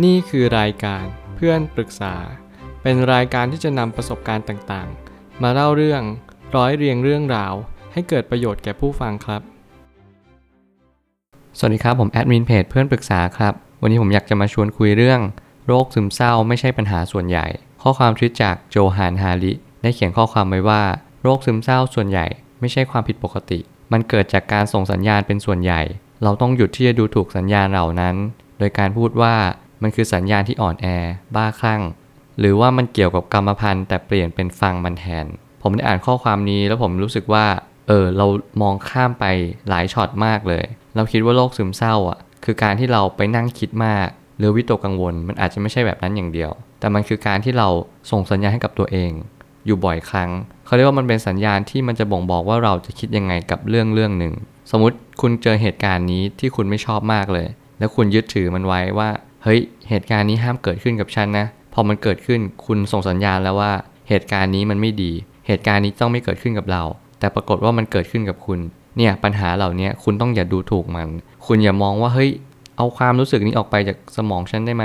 นี่คือรายการเพื่อนปรึกษา เป็นรายการที่จะนำประสบการณ์ต่างๆ มาเล่าเรื่องร้อยเรียงเรื่องราว ให้เกิดประโยชน์แก่ผู้ฟังครับ สวัสดีครับ ผมแอดมินเพจเพื่อนปรึกษาครับ วันนี้ผมอยากจะมาชวนคุยเรื่อง โรคซึมเศร้าไม่ใช่ปัญหาส่วนใหญ่ ข้อความทวิตจากโจฮานฮาริได้เขียนข้อความไว้ว่า โรคซึมเศร้าส่วนใหญ่ ไม่ใช่ความผิดปกติ มันเกิดจากการส่งสัญญาณเป็นส่วนใหญ่ เราต้องหยุดที่จะดูถูกสัญญาณเหล่านั้น โดยการพูดว่า มันคือสัญญาณที่อ่อนแอ บ้าคลั่ง หรือว่ามันเกี่ยวกับกรรมพันธุ์แต่เปลี่ยนเป็นฟังมันแทน ผมได้อ่านข้อความนี้แล้วผมรู้สึกว่า เออ เรามองข้ามไปหลายช็อตมากเลย เราคิดว่าโรคซึมเศร้าอะ คือการที่เราไปนั่งคิดมาก หรือวิตกกังวล มันอาจจะไม่ใช่แบบนั้นอย่างเดียว แต่มันคือการที่เราส่งสัญญาณให้กับตัวเอง อยู่บ่อยครั้ง เขาเรียกว่ามันเป็นสัญญาณที่มันจะบ่งบอกว่าเราจะคิดยังไงกับเรื่องเรื่องหนึ่ง สมมติคุณเจอเหตุการณ์นี้ที่คุณไม่ชอบมากเลย แล้วคุณยึดถือมันไว้ว่า เฮ้ยเหตุการณ์นี้ห้ามเกิดขึ้นกับฉันนะพอมันเกิดขึ้นคุณส่งสัญญาณแล้วว่าเหตุการณ์นี้มันไม่ดี เหตุการณ์นี้ต้องไม่เกิดขึ้นกับเรา แต่ปรากฏว่ามันเกิดขึ้นกับคุณ เนี่ยปัญหาเหล่านี้คุณต้องอย่าดูถูกมัน คุณอย่ามองว่าเฮ้ยเอาความรู้สึกนี้ออกไปจากสมองฉันได้ไหม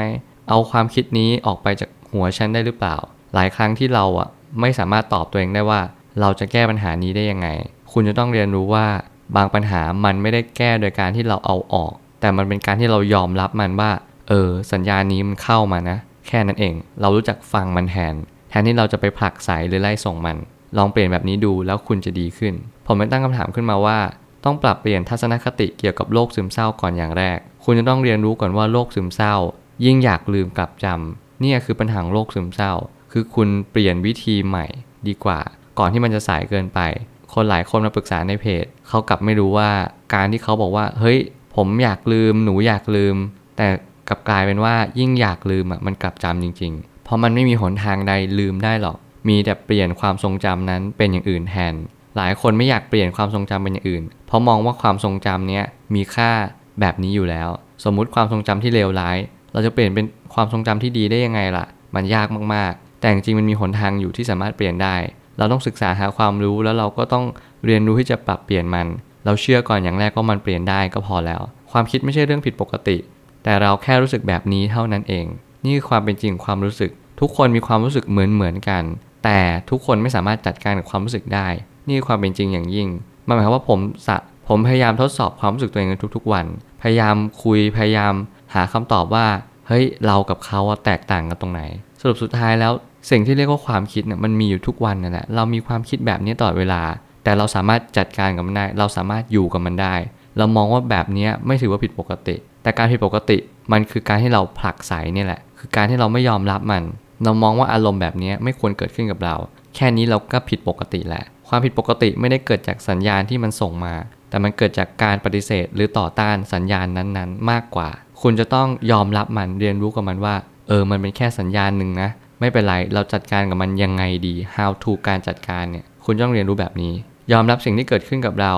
เอาความคิดนี้ออกไปจากหัวฉันได้หรือเปล่า หลายครั้งที่เราอะไม่สามารถตอบตัวเองได้ว่า เราจะแก้ปัญหานี้ได้ยังไง คุณจะต้องเรียนรู้ว่าบางปัญหามันไม่ได้แก้โดยการที่เราเอาออก แต่มันเป็นการที่เรายอมรับมันว่า เออสัญญาณนี้มันเข้ามานะ แค่นั้นเอง เรารู้จักฟังมันแทนแทนที่เราจะไปผลักไสหรือไล่ส่งมัน ลองเปลี่ยนแบบนี้ดูแล้วคุณจะดีขึ้น ผมไม่ตั้งคำถามขึ้นมาว่า ต้องปรับเปลี่ยนทัศนคติเกี่ยวกับโรคซึมเศร้าก่อนอย่างแรก คุณจะต้องเรียนรู้ก่อนว่าโรคซึมเศร้า ยิ่งอยากลืมกลับจำเนี่ยคือปัญหาของโรคซึมเศร้า คือคุณเปลี่ยนวิธีใหม่ดีกว่า ก่อนที่มันจะสายเกินไป คนหลายคนมาปรึกษาในเพจเขากลับไม่รู้ว่าการที่เขาบอกว่า เฮ้ย ผมอยากลืม หนูอยากลืม แต่ กลับกลายเป็นว่ายิ่งอยากลืมอะมันกลับจำจริง ๆ เพราะมันไม่มีหนทางใดลืมได้หรอก มีแต่เปลี่ยนความทรงจำนั้นเป็นอย่างอื่นแทน หลายคนไม่อยากเปลี่ยนความทรงจำเป็นอย่างอื่น เพราะมองว่าความทรงจำเนี้ยมีค่าแบบนี้อยู่แล้ว สมมุติความทรงจำที่เลวร้าย เราจะเปลี่ยนเป็นความทรงจำที่ดีได้ยังไงล่ะ มันยากมากๆ แต่จริงๆมันมีหนทางอยู่ที่สามารถเปลี่ยนได้ เราต้องศึกษาหาความรู้แล้วเราก็ต้องเรียนรู้ที่จะปรับเปลี่ยนมัน เราเชื่อก่อนอย่างแรกว่ามันเปลี่ยนได้ก็พอแล้ว ความคิดไม่ใช่เรื่องผิดปกติ แต่เราแค่รู้สึกแบบนี้เท่านั้นเอง นี่คือความเป็นจริงความรู้สึก ทุกคนมีความรู้สึกเหมือนเหมือนกัน แต่ทุกคนไม่สามารถจัดการกับความรู้สึกได้ นี่คือความเป็นจริงอย่างยิ่งมันหมายความว่าผมสะผมพยายามทดสอบความรู้สึกตัวเองในทุกๆวัน พยายามคุยพยายามหาคำตอบว่าเฮ้ยเรากับเขาแตกต่างกันตรงไหน สรุปสุดท้ายแล้วสิ่งที่เรียกว่าความคิดเนี่ยมันมีอยู่ทุกวันนั่นแหละเรามีความคิดแบบนี้ตลอดเวลา แต่เราสามารถจัดการกับมันได้ เราสามารถอยู่กับมันได้ เรามองว่าแบบนี้ไม่ถือว่าผิดปกติ แต่การผิดปกติมันคือการที่เราผลักไสนี่แหละ คือการที่เราไม่ยอมรับมัน เรามองว่าอารมณ์แบบนี้ไม่ควรเกิดขึ้นกับเรา แค่นี้เราก็ผิดปกติแหละ ความผิดปกติไม่ได้เกิดจากสัญญาณที่มันส่งมา แต่มันเกิดจากการปฏิเสธ หรือต่อต้านสัญญาณนั้นๆ มากกว่า คุณจะต้องยอมรับมันเรียนรู้กับมันว่า เออ มันเป็นแค่สัญญาณหนึ่งนะ ไม่เป็นไร เราจัดการกับมันยังไงดี how to การจัดการเนี่ย คุณต้องเรียนรู้แบบนี้ ยอมรับสิ่งที่เกิดขึ้นกับเรา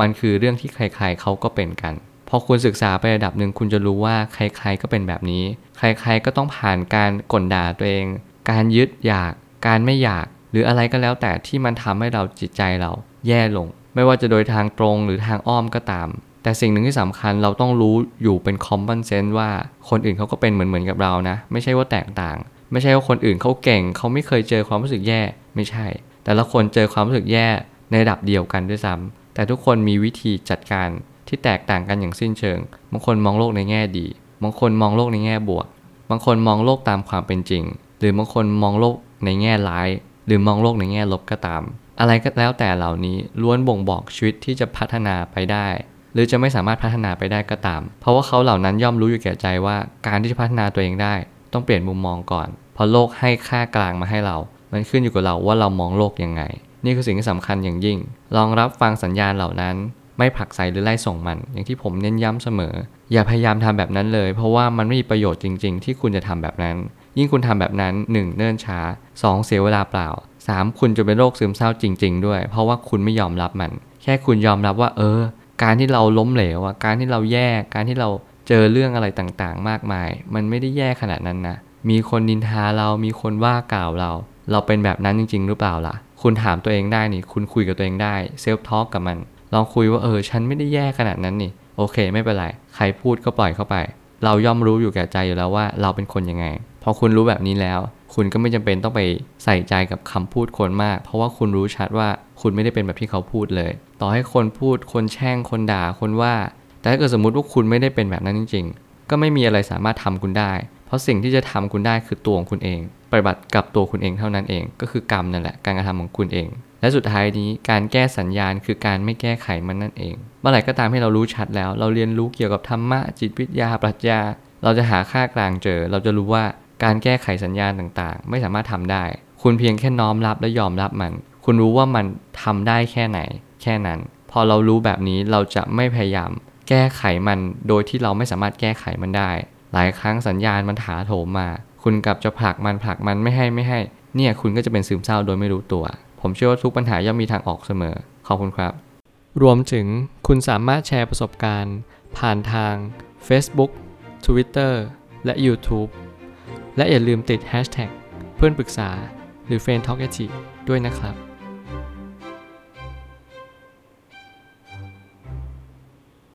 มันคือเรื่องที่ใครๆเขาก็เป็นกัน พอคุณศึกษาไประดับหนึ่งคุณจะรู้ว่าใครๆก็เป็นแบบนี้ ใครๆก็ต้องผ่านการกลด่าตัวเอง การยึดอยาก การไม่อยาก หรืออะไรก็แล้วแต่ที่มันทำให้เราจิตใจเรา แย่ลง ไม่ว่าจะโดยทางตรงหรือทางอ้อมก็ตาม แต่สิ่งหนึ่งที่สำคัญเราต้องรู้อยู่เป็น common sense ว่าคนอื่นเขาก็เป็นเหมือนเหมือนกับเรานะ ไม่ใช่ว่าแตกต่าง ไม่ใช่ว่าคนอื่นเขาเก่งเขาไม่เคยเจอความรู้สึกแย่ไม่ใช่ แต่ละคนเจอความรู้สึกแย่ในระดับเดียวกันด้วยซ้ำ แต่ทุกคนมีวิธีจัดการที่แตกต่างกันอย่างสิ้นเชิง บางคนมองโลกในแง่ดี บางคนมองโลกในแง่บวก บางคนมองโลกตามความเป็นจริง หรือบางคนมองโลกในแง่ร้าย หรือมองโลกในแง่ลบก็ตาม อะไรก็แล้วแต่เหล่านี้ล้วนบ่งบอกชีวิตที่จะพัฒนาไปได้ หรือจะไม่สามารถพัฒนาไปได้ก็ตาม เพราะว่าเขาเหล่านั้นย่อมรู้อยู่แก่ใจว่าการที่จะพัฒนาตัวเองได้ ต้องเปลี่ยนมุมมองก่อน เพราะโลกให้ค่ากลางมาให้เรา มันขึ้นอยู่กับเราว่าเรามองโลกยังไง นี่คือสิ่งที่สำคัญอย่างยิ่ง ลองรับฟังสัญญาณเหล่านั้น ไม่ผลักไสหรือไล่ส่งมัน อย่างที่ผมเน้นย้ำเสมอ อย่าพยายามทำแบบนั้นเลย เพราะว่ามันไม่มีประโยชน์จริง ๆ ที่คุณจะทำแบบนั้น ยิ่งคุณทำแบบนั้น 1. เนิ่นช้า 2. เสียเวลาเปล่า 3. คุณจะเป็นโรคซึมเศร้าจริง ๆ ด้วย เพราะว่าคุณไม่ยอมรับมัน แค่คุณยอมรับว่า เออ การที่เราล้มเหลวอะการที่เราแย่ การที่เราเจอเรื่องอะไรต่างๆ มากมาย มันไม่ได้แย่ขนาดนั้นนะมีคนนินทาเรามีคนว่ากล่าวเรา เราเป็นแบบนั้นจริง ๆ หรือเปล่าล่ะ คุณถามตัวเองได้นี่ คุณคุยกับตัวเองได้เซลฟ์ทอล์กกับมัน ลองคุยว่าเออ ฉันไม่ได้แย่ขนาดนั้นนี่ โอเค ไม่เป็นไร ใครพูดก็ปล่อยเข้าไป เราย่อมรู้อยู่แก่ใจอยู่แล้วว่าเราเป็นคนยังไง พอคุณรู้แบบนี้แล้ว คุณก็ไม่จำเป็นต้องไปใส่ใจกับคำพูดคนมาก เพราะว่าคุณรู้ชัดว่าคุณไม่ได้เป็นแบบที่เขาพูดเลย ต่อให้คนพูด คนแช่ง คนด่า คนว่า แต่ถ้าเกิดสมมติว่าคุณไม่ได้เป็นแบบนั้นจริง ๆ ก็ไม่มีอะไรสามารถทำคุณได้ เพราะสิ่งที่จะทำคุณได้คือตัวของคุณเอง ปฏิบัติกับตัวคุณเองเท่านั้นเอง ก็คือกรรมนั่นแหละการกระทำของคุณเอง และสุดท้ายนี้การแก้สัญญาณคือการไม่แก้ไขมันนั่นเอง เมื่อไหร่ก็ตามให้เรารู้ชัดแล้ว เราเรียนรู้เกี่ยวกับธรรมะจิตวิทยาปรัชญา เราจะหาค่ากลางเจอ เราจะรู้ว่าการแก้ไขสัญญาณต่างๆ ไม่สามารถทำได้ คุณเพียงแค่น้อมรับและยอมรับมัน คุณรู้ว่ามันทำได้แค่ไหน แค่นั้น พอเรารู้แบบนี้เราจะไม่พยายาม แก้ไขมันโดยที่เราไม่สามารถแก้ไขมันได้ หลายครั้งสัญญาณมันถาโถมมา คุณกลับจะผลักมันผลักมันไม่ให้ไม่ให้ เนี่ยคุณก็จะเป็นซึมเศร้าโดยไม่รู้ตัว ผมเชื่อว่าทุกปัญหาย่อมมีทางออกเสมอ ขอบคุณครับ รวมถึงคุณสามารถแชร์ประสบการณ์ ผ่านทาง Facebook Twitter และ YouTube และอย่าลืมติด Hashtag เพื่อนปรึกษาหรือ f r ร e n d t a l k a ด้วยนะครับ